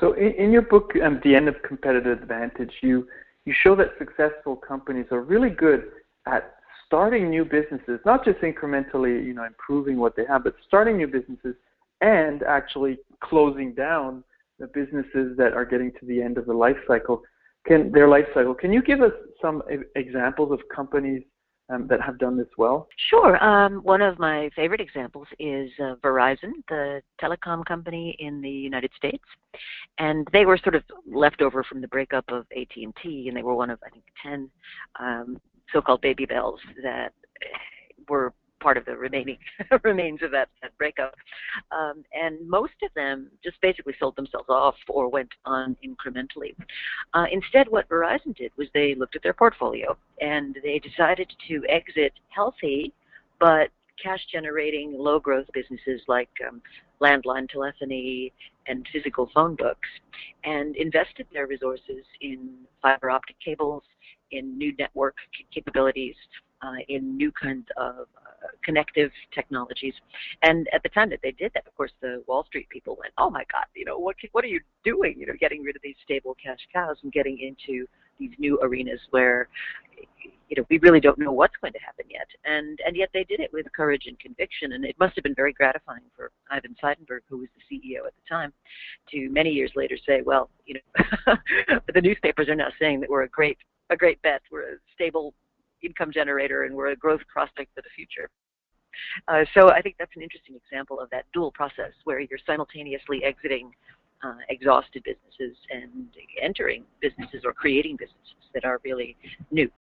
So in, in your book, um, The End of Competitive Advantage, you you show that successful companies are really good at starting new businesses, not just incrementally, you know, improving what they have, but starting new businesses and actually closing down the businesses that are getting to the end of the life cycle. Can their life cycle? Can you give us some examples of companies um, that have done this well? Sure. Um, one of my favorite examples is uh, Verizon, the telecom company in the United States, and they were sort of left over from the breakup of AT&T, and they were one of I think ten um, so-called baby bells that part of the remaining remains of that, that breakup. Um, and most of them just basically sold themselves off or went on incrementally. Uh, instead, what Verizon did was they looked at their portfolio and they decided to exit healthy but cash generating low growth businesses like um, landline telephony and physical phone books and invested their resources in fiber optic cables, in new network capabilities, in new kinds of uh, connective technologies. And at the time that they did that, of course, the Wall Street people went, "Oh my God, you know what? What are you doing? You know, getting rid of these stable cash cows and getting into these new arenas where you know we really don't know what's going to happen yet and and yet they did it with courage and conviction and it must have been very gratifying for Ivan Seidenberg who was the CEO at the time to many years later say well you know the newspapers are now saying that we're a great a great bet we're a stable income generator and we're a growth prospect for the future uh, so I think that's an interesting example of that dual process where you're simultaneously exiting uh, exhausted businesses and entering businesses or creating businesses that are really new.